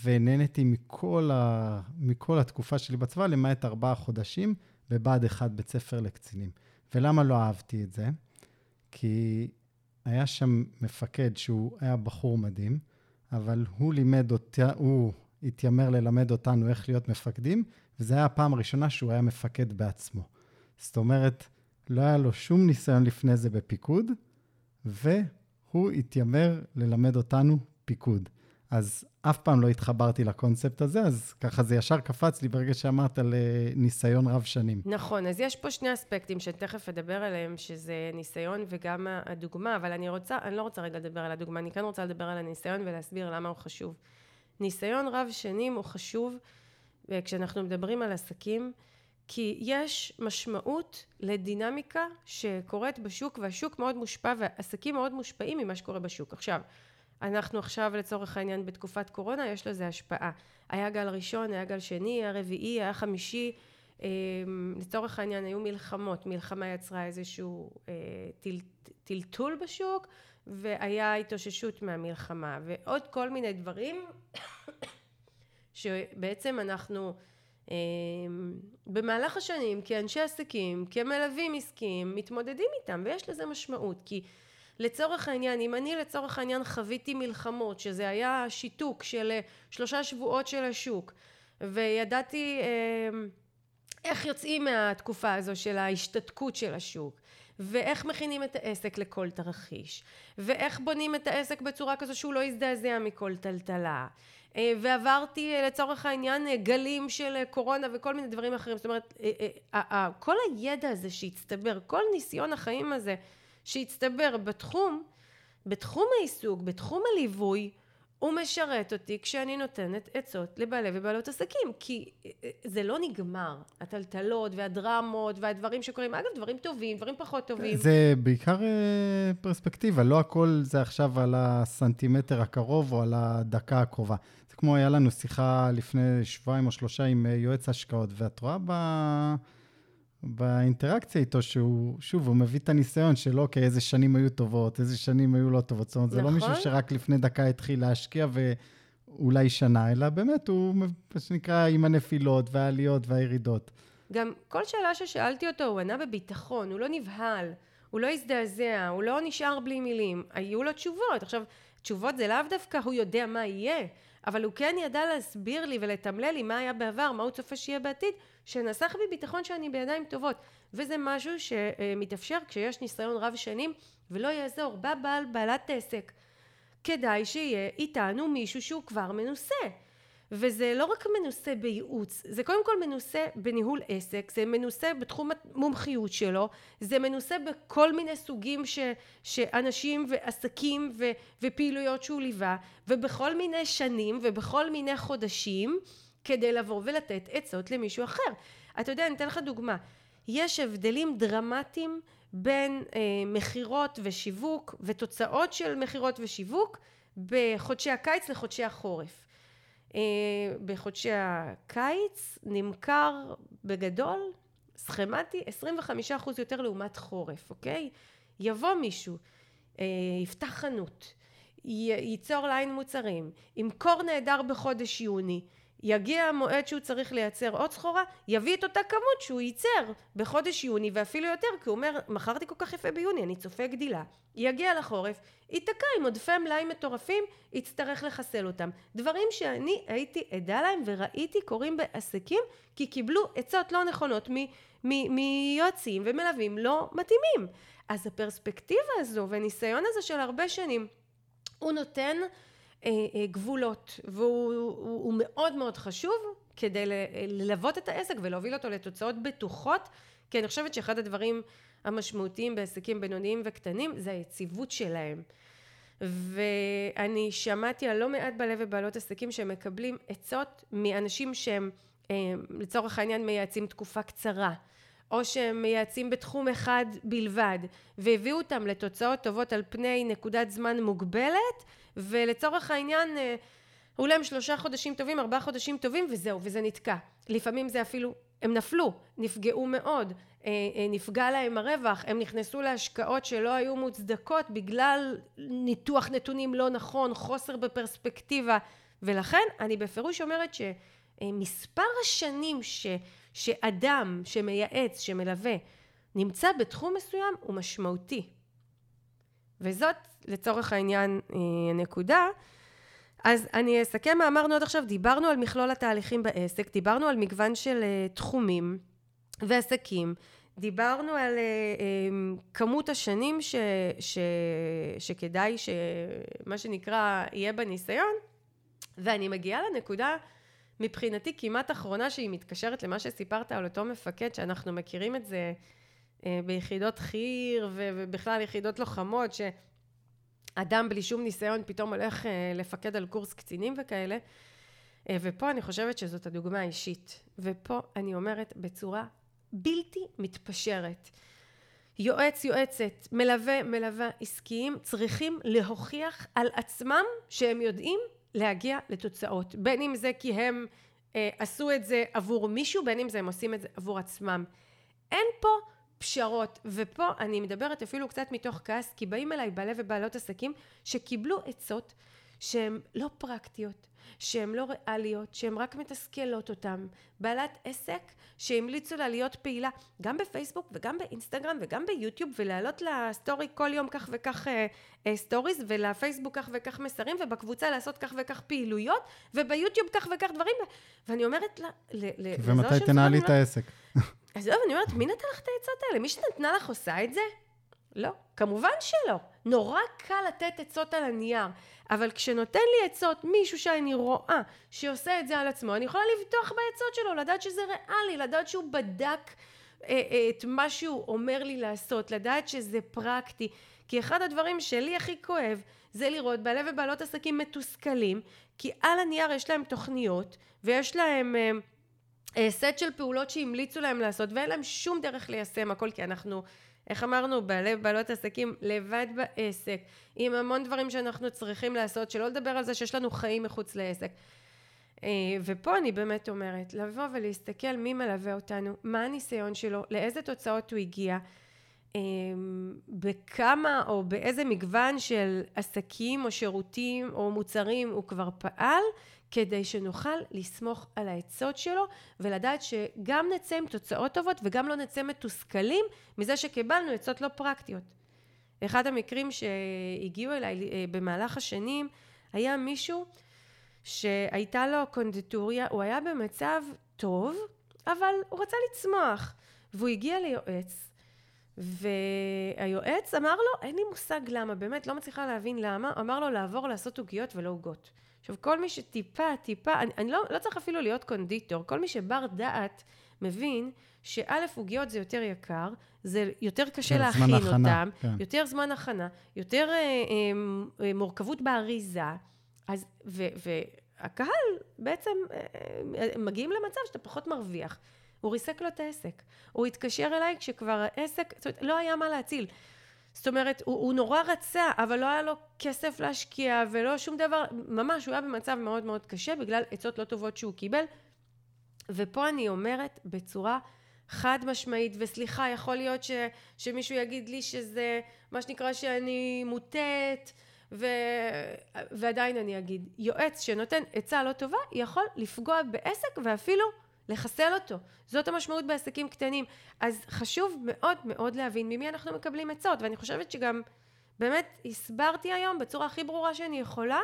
ונהניתי מכל, ה... מכל התקופה שלי בצבא, למעט ארבעה חודשים, בבה"ד 1 בית ספר לקצינים. ולמה לא אהבתי את זה? כי היה שם מפקד שהוא היה בחור מדהים, אבל הוא לימד אותה, הוא התיימר ללמד אותנו איך להיות מפקדים, וזו הייתה הפעם הראשונה שהוא היה מפקד בעצמו. זאת אומרת, לא היה לו שום ניסיון לפני זה בפיקוד, והוא התיימר ללמד אותנו פיקוד. אז אף פעם לא התחברתי לקונספט הזה, אז ככה זה ישר קפץ לי ברגע שאמרת על אה, ניסיון רב שנים. נכון, אז יש פה שני אספקטים שתכף אדבר עליהם, שזה ניסיון וגם הדוגמה, אבל אני רוצה, אני לא רוצה רגע לדבר על הדוגמה, אני כן רוצה לדבר על הניסיון ולהסביר למה הוא חשוב. ניסיון רב שנים הוא חשוב כשאנחנו מדברים על עסקים, כי יש משמעות לדינמיקה שקורית בשוק, והשוק מאוד מושפע, והעסקים מאוד מושפעים ממה שקורה בשוק. עכשיו, אנחנו עכשיו לצורך העניין בתקופת קורונה, יש לזה השפעה. היה גל ראשון, היה גל שני, היה רביעי, היה חמישי. אמ, לצורך העניין היו מלחמות, מלחמה יצרה איזשהו אה, טלטול בשוק והיה התאוששות מהמלחמה ועוד כל מיני דברים שבעצם אנחנו אמ, במהלך השנים כאנשי עסקים, כמלווים עסקיים, מתמודדים איתם ויש לזה משמעות כי לצורך העניין, אם אני לצורך העניין חוויתי מלחמות, שזה היה שיתוק של שלושה שבועות של השוק, וידעתי איך יוצאים מהתקופה הזו של ההשתתקות של השוק, ואיך מכינים את העסק לכל תרחיש, ואיך בונים את העסק בצורה כזו שהוא לא יזדעזע מכל טלטלה. אה, ועברתי אה, לצורך העניין אה, גלים של קורונה וכל מיני דברים אחרים. זאת אומרת, כל הידע הזה שהצטבר, כל ניסיון החיים הזה שהצטבר בתחום, בתחום העיסוק, בתחום הליווי, הוא משרת אותי כשאני נותנת עצות לבעלי ובעלות עסקים, כי אה, זה לא נגמר, הטלטלות והדרמות והדברים שקורים, אגב, דברים טובים, דברים פחות טובים. זה בעיקר אה, פרספקטיבה, לא הכל זה עכשיו על הסנטימטר הקרוב או על הדקה הקרובה. זה כמו היה לנו שיחה לפני שבועיים או שלושה עם אה, יועץ השקעות, ואת רואה ב... באינטראקציה איתו, שהוא, שוב, הוא מביא את הניסיון של אוקיי, איזה שנים היו טובות, איזה שנים היו לא טובות. זאת אומרת, נכון. זה לא מישהו נכון. שרק לפני דקה התחיל להשקיע ואולי שנה, אלא באמת הוא, מה שנקרא, עם הנפילות והעליות והירידות. גם כל שאלה ששאלתי אותו, הוא ענה בביטחון, הוא לא נבהל, הוא לא הזדעזע, הוא לא נשאר בלי מילים. היו לו תשובות. עכשיו, תשובות זה לאו דווקא הוא יודע מה יהיה, אבל הוא כן ידע להסביר לי ולתמלל לי מה היה בעבר, מה הוא צופה שיהיה בעתיד, שנסח בי ביטחון שאני בידיים טובות. וזה משהו שמתאפשר כשיש ניסיון רב שנים, ולא יעזור, בא בעל בעלת עסק. כדאי שיהיה איתנו מישהו שהוא כבר מנוסה. וזה לא רק מנוסה בייעוץ, זה קודם כל מנוסה בניהול עסק, זה מנוסה בתחום המומחיות שלו, זה מנוסה בכל מיני סוגים ש, שאנשים ועסקים ו, ופעילויות שהוא ליווה, ובכל מיני שנים ובכל מיני חודשים, כדי לבוא ולתת עצות למישהו אחר. אתה יודע, אני אתן לך דוגמה. יש הבדלים דרמטיים בין אה, מכירות ושיווק ותוצאות של מכירות ושיווק בחודשי הקיץ לחודשי החורף. אה, בחודשי הקיץ נמכר בגדול, סכמטי, 25% יותר לעומת חורף, אוקיי? יבוא מישהו, אה, יפתח חנות, ייצור ליין מוצרים, ימכור נהדר בחודש יוני, יגיע המועד שהוא צריך לייצר עוד סחורה, יביא את אותה כמות שהוא ייצר בחודש יוני ואפילו יותר, כי הוא אומר, מכרתי כל כך יפה ביוני, אני צופה גדילה. יגיע לחורף, ייתקע עם עודפי מלאי מטורפים, יצטרך לחסל אותם. דברים שאני הייתי עדה להם וראיתי קורים בעסקים, כי קיבלו עצות לא נכונות מיועצים ומלווים לא מתאימים. אז הפרספקטיבה הזו וניסיון הזה של הרבה שנים, הוא נותן גבולות והוא הוא, הוא מאוד מאוד חשוב כדי ללוות את העסק ולהוביל אותו לתוצאות בטוחות כי אני חושבת שאחד הדברים המשמעותיים בעסקים בינוניים וקטנים זה היציבות שלהם. ואני שמעתי על לא מעט בעלי ובעלות עסקים שמקבלים עצות מאנשים שהם אה, לצורך העניין מייעצים תקופה קצרה או שהם מייעצים בתחום אחד בלבד והביאו אותם לתוצאות טובות על פני נקודת זמן מוגבלת ולצורך העניין אה, היו להם שלושה חודשים טובים, ארבעה חודשים טובים וזהו, וזה נתקע. לפעמים זה אפילו, הם נפלו, נפגעו מאוד, אה, אה, נפגע להם הרווח, הם נכנסו להשקעות שלא היו מוצדקות בגלל ניתוח נתונים לא נכון, חוסר בפרספקטיבה, ולכן אני בפירוש אומרת שמספר השנים ש, שאדם שמייעץ, שמלווה, נמצא בתחום מסוים הוא משמעותי. וזאת לצורך העניין הנקודה. אה, אז אני אסכם מה אמרנו עד עכשיו, דיברנו על מכלול התהליכים בעסק, דיברנו על מגוון של uh, תחומים ועסקים, דיברנו על uh, כמות השנים ש, ש, שכדאי שמה שנקרא יהיה בניסיון, ואני מגיעה לנקודה מבחינתי כמעט אחרונה שהיא מתקשרת למה שסיפרת על אותו מפקד שאנחנו מכירים את זה אה, ביחידות חי"ר ובכלל יחידות לוחמות, שאדם בלי שום ניסיון פתאום הולך אה, לפקד על קורס קצינים וכאלה. אה, ופה אני חושבת שזאת הדוגמה האישית. ופה אני אומרת בצורה בלתי מתפשרת. יועץ, יועצת, מלווה, מלווה עסקיים צריכים להוכיח על עצמם שהם יודעים להגיע לתוצאות. בין אם זה כי הם אה, עשו את זה עבור מישהו, בין אם זה הם עושים את זה עבור עצמם. אין פה פשרות, ופה אני מדברת אפילו קצת מתוך כעס, כי באים אליי בעלי ובעלות עסקים שקיבלו עצות שהן לא פרקטיות, שהן לא ריאליות, שהן רק מתסכלות אותן. בעלת עסק שהמליצו לה להיות פעילה גם בפייסבוק וגם באינסטגרם וגם ביוטיוב ולהעלות לסטורי כל יום כך וכך אה, אה, סטוריז ולפייסבוק כך וכך מסרים ובקבוצה לעשות כך וכך פעילויות וביוטיוב כך וכך דברים ואני אומרת לה, ל, ומתי תנהלי את העסק? אז זהו, אני אומרת, מי נתן לך את העצות האלה? מי שנתנה לך עושה את זה? לא, כמובן שלא. נורא קל לתת עצות על הנייר, אבל כשנותן לי עצות מישהו שאני רואה שעושה את זה על עצמו, אני יכולה לבטוח בעצות שלו, לדעת שזה ריאלי, לדעת שהוא בדק אה, אה, את מה שהוא אומר לי לעשות, לדעת שזה פרקטי. כי אחד הדברים שלי הכי כואב זה לראות בעלי ובעלות עסקים מתוסכלים, כי על הנייר יש להם תוכניות ויש להם... אה, אה, סט של פעולות שהמליצו להם לעשות ואין להם שום דרך ליישם הכל כי אנחנו איך אמרנו, בעלי ובעלות עסקים לבד בעסק, עם המון דברים שאנחנו צריכים לעשות, שלא לדבר על זה שיש לנו חיים מחוץ לעסק. אה, ופה אני באמת אומרת, לבוא ולהסתכל מי מלווה אותנו, מה הניסיון שלו, לאיזה תוצאות הוא הגיע, אה, בכמה או באיזה מגוון של עסקים או שירותים או מוצרים הוא כבר פעל, כדי שנוכל לסמוך על העצות שלו ולדעת שגם נצא עם תוצאות טובות וגם לא נצא מתוסכלים מזה שקיבלנו עצות לא פרקטיות. אחד המקרים שהגיעו אליי אה, במהלך השנים היה מישהו שהייתה לו קונדיטוריה, הוא היה במצב טוב, אבל הוא רצה לצמוח והוא הגיע ליועץ והיועץ אמר לו, אין לי מושג למה, באמת לא מצליחה להבין למה, אמר לו לעבור לעשות עוגיות ולא עוגות. עכשיו, כל מי שטיפה, טיפה, אני, אני לא, לא צריך אפילו להיות קונדיטור, כל מי שבר דעת מבין שא', עוגיות זה יותר יקר, זה יותר קשה כן, להכין אותם, כן. יותר זמן הכנה, יותר אה, אה, אה, מורכבות באריזה, אז, ו, והקהל בעצם אה, אה, מגיעים למצב שאתה פחות מרוויח. הוא ריסק לו את העסק. הוא התקשר אליי כשכבר העסק, זאת אומרת, לא היה מה להציל. זאת אומרת, הוא, הוא נורא רצה, אבל לא היה לו כסף להשקיע ולא שום דבר, ממש, הוא היה במצב מאוד מאוד קשה בגלל עצות לא טובות שהוא קיבל. ופה אני אומרת בצורה חד משמעית, וסליחה, יכול להיות ש, שמישהו יגיד לי שזה מה שנקרא שאני מוטט, ו... ועדיין אני אגיד, יועץ שנותן עצה לא טובה יכול לפגוע בעסק ואפילו לחסל אותו. זאת המשמעות בעסקים קטנים. אז חשוב מאוד מאוד להבין ממי אנחנו מקבלים עצות, ואני חושבת שגם באמת הסברתי היום בצורה הכי ברורה שאני יכולה,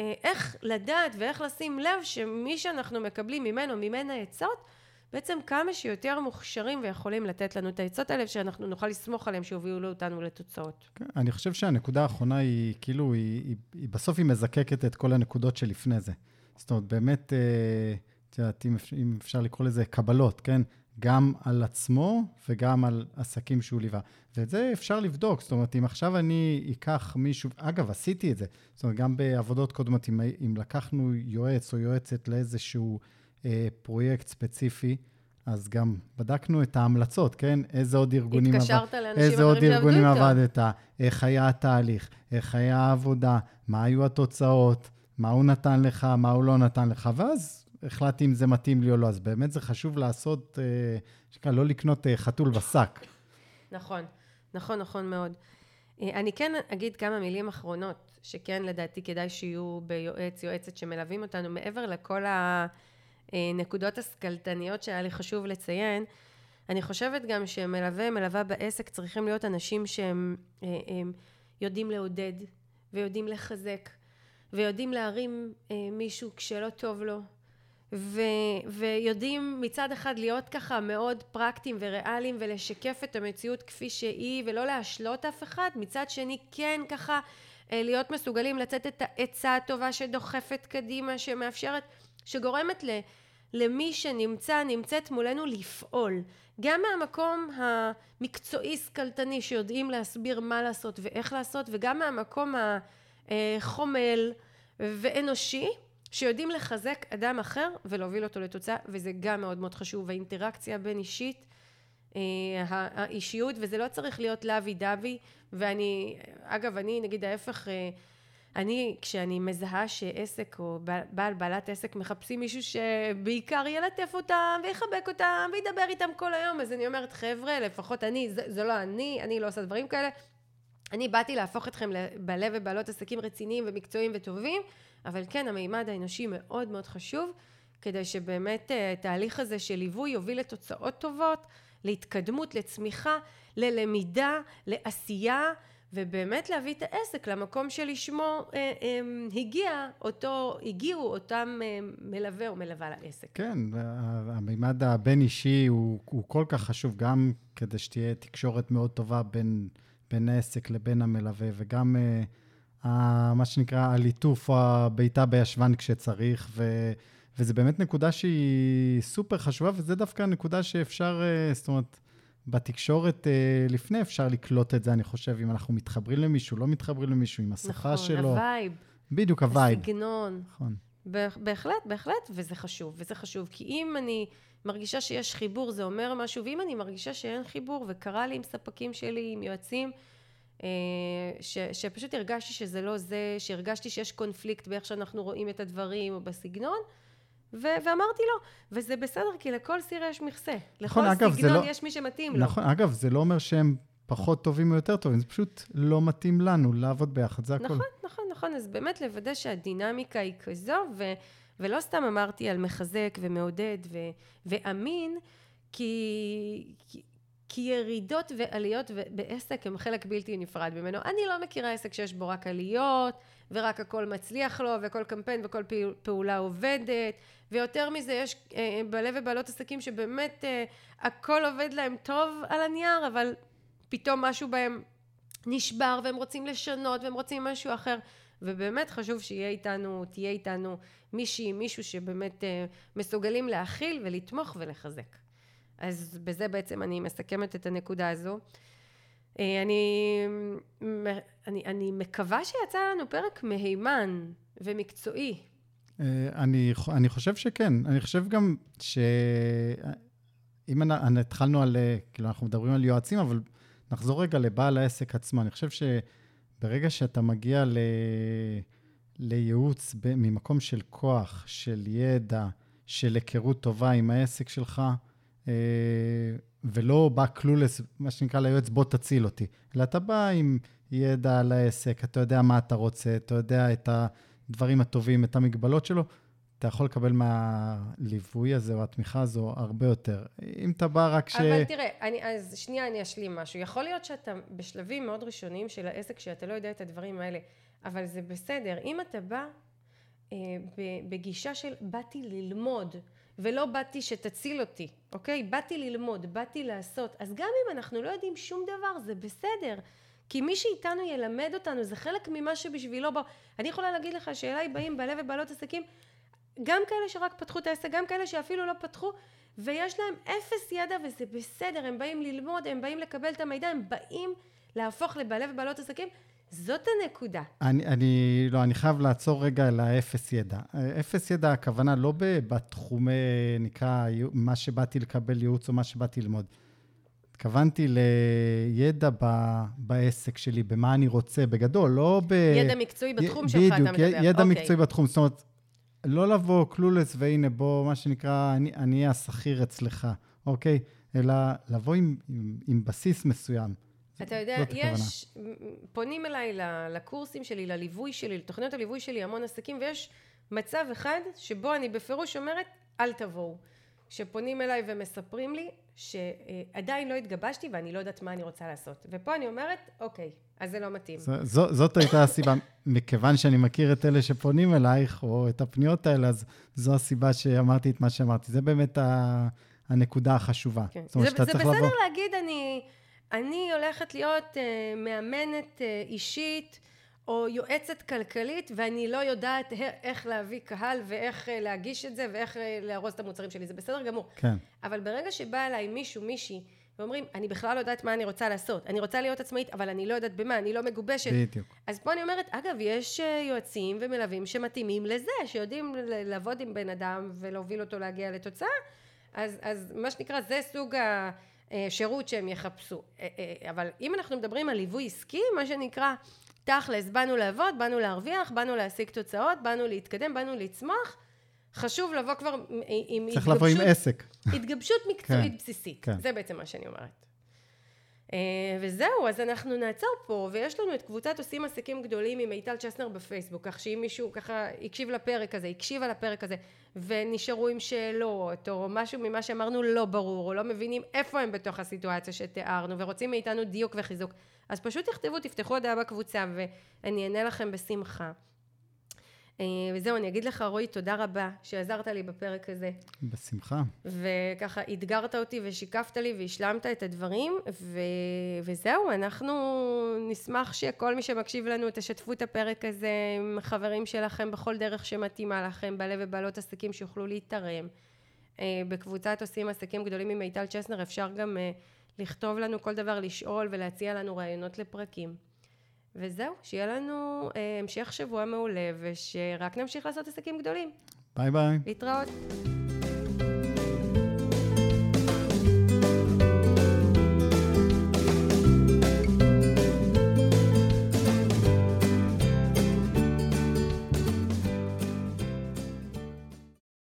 אה, איך לדעת ואיך לשים לב שמי שאנחנו מקבלים ממנו, ממנה עצות, בעצם כמה שיותר מוכשרים ויכולים לתת לנו את העצות האלה, שאנחנו נוכל לסמוך עליהם שיובילו אותנו לתוצאות. כן, אני חושב שהנקודה האחרונה היא, כאילו, היא, היא, היא בסוף היא מזקקת את כל הנקודות שלפני זה. זאת אומרת, באמת... אה, את יודעת, אם, אם אפשר לקרוא לזה קבלות, כן? גם על עצמו וגם על עסקים שהוא ליווה. ואת זה אפשר לבדוק. זאת אומרת, אם עכשיו אני אקח מישהו, אגב, עשיתי את זה. זאת אומרת, גם בעבודות קודמות, אם, אם לקחנו יועץ או יועצת לאיזשהו אה, פרויקט ספציפי, אז גם בדקנו את ההמלצות, כן? איזה עוד ארגונים עבדת? התקשרת לאנשים שעבדו איתו. איזה עוד ארגונים עבדת? איך היה התהליך? איך היה העבודה? מה היו התוצאות? מה הוא נתן לך? מה הוא לא נתן לך? ואז החלטתי אם זה מתאים לי או לא. אז באמת זה חשוב לעשות, אה, לא לקנות אה, חתול בשק. נכון, נכון, נכון מאוד. אה, אני כן אגיד כמה מילים אחרונות, שכן לדעתי כדאי שיהיו ביועץ, יועצת שמלווים אותנו, מעבר לכל הנקודות הסקלטניות שהיה לי חשוב לציין. אני חושבת גם שמלווה, מלווה בעסק צריכים להיות אנשים שהם יודעים לעודד ויודעים לחזק ויודעים להרים מישהו כשלא טוב לו ו, ויודעים מצד אחד להיות ככה מאוד פרקטיים וריאליים ולשקף את המציאות כפי שהיא ולא להשלות אף אחד, מצד שני כן ככה אה, להיות מסוגלים לצאת את העצה הטובה שדוחפת קדימה, שמאפשרת, שגורמת ל, למי שנמצא, נמצאת מולנו לפעול. גם מהמקום המקצועי סקלטני שיודעים להסביר מה לעשות ואיך לעשות וגם מהמקום החומל ואנושי שיודעים לחזק אדם אחר ולהוביל אותו לתוצאה וזה גם מאוד מאוד חשוב האינטראקציה בין אישית אה, האישיות וזה לא צריך להיות לוי דווי ואני אגב אני נגיד ההפך אה, אני כשאני מזהה שעסק או בעל בעלת עסק מחפשים מישהו שבעיקר ילטף אותם ויחבק אותם וידבר איתם כל היום אז אני אומרת חבר'ה לפחות אני זה, זה לא אני אני לא עושה דברים כאלה אני באתי להפוך אתכם לבעלי ובעלות עסקים רציניים ומקצועיים וטובים, אבל כן, המימד האנושי מאוד מאוד חשוב, כדי שבאמת אה, התהליך הזה של ליווי יוביל לתוצאות טובות, להתקדמות, לצמיחה, ללמידה, לעשייה, ובאמת להביא את העסק למקום שלשמו אה, אה, הגיע אותו, הגיעו אותם אה, מלווה או מלווה לעסק. כן, המימד הבין-אישי הוא, הוא כל כך חשוב, גם כדי שתהיה תקשורת מאוד טובה בין, בין העסק לבין המלווה, וגם אה, מה שנקרא הליטוף או הבעיטה בישבן כשצריך, ו, וזה באמת נקודה שהיא סופר חשובה, וזה דווקא נקודה שאפשר, אה, זאת אומרת, בתקשורת אה, לפני אפשר לקלוט את זה, אני חושב, אם אנחנו מתחברים למישהו, לא מתחברים למישהו, עם השפה נכון, שלו. נכון, ה vibe. בדיוק, ה vibe. הסגנון. נכון. בהחלט, בהחלט, וזה חשוב, וזה חשוב, כי אם אני מרגישה שיש חיבור, זה אומר משהו, ואם אני מרגישה שאין חיבור, וקרה לי עם ספקים שלי, עם יועצים, אה, ש, שפשוט הרגשתי שזה לא זה, שהרגשתי שיש קונפליקט באיך שאנחנו רואים את הדברים, או בסגנון, ו- ואמרתי לו, וזה בסדר, כי לכל סיר יש מכסה. נכון, לכל אגב, סגנון לא... יש מי שמתאים לו. נכון, אגב, זה לא אומר שהם פחות טובים או יותר טובים, זה פשוט לא מתאים לנו לעבוד ביחד, זה הכול. נכון, נכון, נכון, אז באמת לוודא שהדינמיקה היא כזו, ו- ולא סתם אמרתי על מחזק ומעודד ו- ואמין, כי, כי, כי ירידות ועליות בעסק הם חלק בלתי נפרד ממנו. אני לא מכירה עסק שיש בו רק עליות, ורק הכל מצליח לו, וכל קמפיין וכל פעולה עובדת, ויותר מזה יש אה, בעלי ובעלות עסקים שבאמת אה, הכל עובד להם טוב על הנייר, אבל פתאום משהו בהם נשבר, והם רוצים לשנות, והם רוצים משהו אחר. ובאמת חשוב שיהיה איתנו, תהיה איתנו מישהי, מישהו שבאמת אה, מסוגלים להכיל ולתמוך ולחזק. אז בזה בעצם אני מסכמת את הנקודה הזו. אה, אני, אני, אני מקווה שיצא לנו פרק מהימן ומקצועי. אה, אני, אני חושב שכן. אני חושב גם שאם התחלנו על, כאילו אנחנו מדברים על יועצים, אבל נחזור רגע לבעל העסק עצמו. אני חושב שברגע שאתה מגיע ל... לייעוץ ממקום של כוח, של ידע, של היכרות טובה עם העסק שלך, אה, ולא בא קלולס, מה שנקרא ליועץ, בוא תציל אותי. אלא אתה בא עם ידע על העסק, אתה יודע מה אתה רוצה, אתה יודע את הדברים הטובים, את המגבלות שלו, אתה יכול לקבל מהליווי הזה או התמיכה הזו הרבה יותר. אם אתה בא רק ש... אבל תראה, אני, אז שנייה אני אשלים משהו. יכול להיות שאתה בשלבים מאוד ראשוניים של העסק, שאתה לא יודע את הדברים האלה, אבל זה בסדר. אם אתה בא אה, בגישה של באתי ללמוד, ולא באתי שתציל אותי, אוקיי? באתי ללמוד, באתי לעשות. אז גם אם אנחנו לא יודעים שום דבר, זה בסדר. כי מי שאיתנו ילמד אותנו, זה חלק ממה שבשבילו בא... אני יכולה להגיד לך שאליי באים בעלי ובעלות עסקים, גם כאלה שרק פתחו את העסק, גם כאלה שאפילו לא פתחו, ויש להם אפס ידע וזה בסדר, הם באים ללמוד, הם באים לקבל את המידע, הם באים להפוך לבעלי ובעלות עסקים. זאת הנקודה. אני, אני, לא, אני חייב לעצור רגע על האפס ידע. אפס ידע, הכוונה לא בתחומי, נקרא, מה שבאתי לקבל ייעוץ או מה שבאתי ללמוד. התכוונתי לידע ב, בעסק שלי, במה אני רוצה, בגדול, לא ב... ידע מקצועי בתחום י, שלך, בדיוק, אתה מדבר. בדיוק, ידע okay. אוקיי. מקצועי בתחום. זאת אומרת, לא לבוא קלולס והנה בוא, מה שנקרא, אני אהיה השכיר אצלך, אוקיי? אלא לבוא עם, עם, עם בסיס מסוים. אתה יודע, יש, פונים אליי לקורסים שלי, לליווי שלי, לתוכניות הליווי שלי, המון עסקים, ויש מצב אחד שבו אני בפירוש אומרת, אל תבואו. שפונים אליי ומספרים לי שעדיין לא התגבשתי ואני לא יודעת מה אני רוצה לעשות. ופה אני אומרת, אוקיי, אז זה לא מתאים. ז, ז, זאת הייתה הסיבה, מכיוון שאני מכיר את אלה שפונים אלייך, או את הפניות האלה, אז זו הסיבה שאמרתי את מה שאמרתי. זה באמת ה, הנקודה החשובה. כן. זאת אומרת, זה, זה בסדר לבוא... להגיד, אני... אני הולכת להיות uh, מאמנת uh, אישית או יועצת כלכלית ואני לא יודעת איך להביא קהל ואיך uh, להגיש את זה ואיך לארוז את המוצרים שלי, זה בסדר גמור. כן. אבל ברגע שבא אליי מישהו, מישהי, ואומרים, אני בכלל לא יודעת מה אני רוצה לעשות, אני רוצה להיות עצמאית, אבל אני לא יודעת במה, אני לא מגובשת. בדיוק. אז פה אני אומרת, אגב, יש יועצים ומלווים שמתאימים לזה, שיודעים לעבוד עם בן אדם ולהוביל אותו להגיע לתוצאה, אז, אז מה שנקרא, זה סוג ה... אה, שהם יחפשו. אה, אה, אבל אם אנחנו מדברים על ליווי עסקי, מה שנקרא, תכלס, באנו לעבוד, באנו להרוויח, באנו להשיג תוצאות, באנו להתקדם, באנו לצמוח, חשוב לבוא כבר עם התגבשות... צריך לבוא עם עסק. התגבשות מקצועית כן, בסיסית. כן. זה בעצם מה שאני אומרת. אה, וזהו, אז אנחנו נעצור פה, ויש לנו את קבוצת עושים עסקים גדולים עם מיטל צ'סנר בפייסבוק, כך שאם מישהו ככה הקשיב לפרק הזה, הקשיב על הפרק הזה, ונשארו עם שאלות, או משהו ממה שאמרנו לא ברור, או לא מבינים איפה הם בתוך הסיטואציה שתיארנו, ורוצים מאיתנו דיוק וחיזוק, אז פשוט תכתבו, תפתחו הודעה בקבוצה, ואני אענה לכם בשמחה. אה, וזהו, אני אגיד לך, רועי, תודה רבה שעזרת לי בפרק הזה. בשמחה. וככה אתגרת אותי ושיקפת לי והשלמת את הדברים, ו... וזהו, אנחנו נשמח שכל מי שמקשיב לנו, תשתפו את הפרק הזה עם חברים שלכם בכל דרך שמתאימה לכם, בעלי ובעלות עסקים שיוכלו להתערם. אה, בקבוצת עושים עסקים גדולים עם מיטל צ'סנר אפשר גם אה, לכתוב לנו כל דבר, לשאול ולהציע לנו רעיונות לפרקים. וזהו, שיהיה לנו אה, המשך שבוע מעולה, ושרק נמשיך לעשות עסקים גדולים. ביי ביי. להתראות.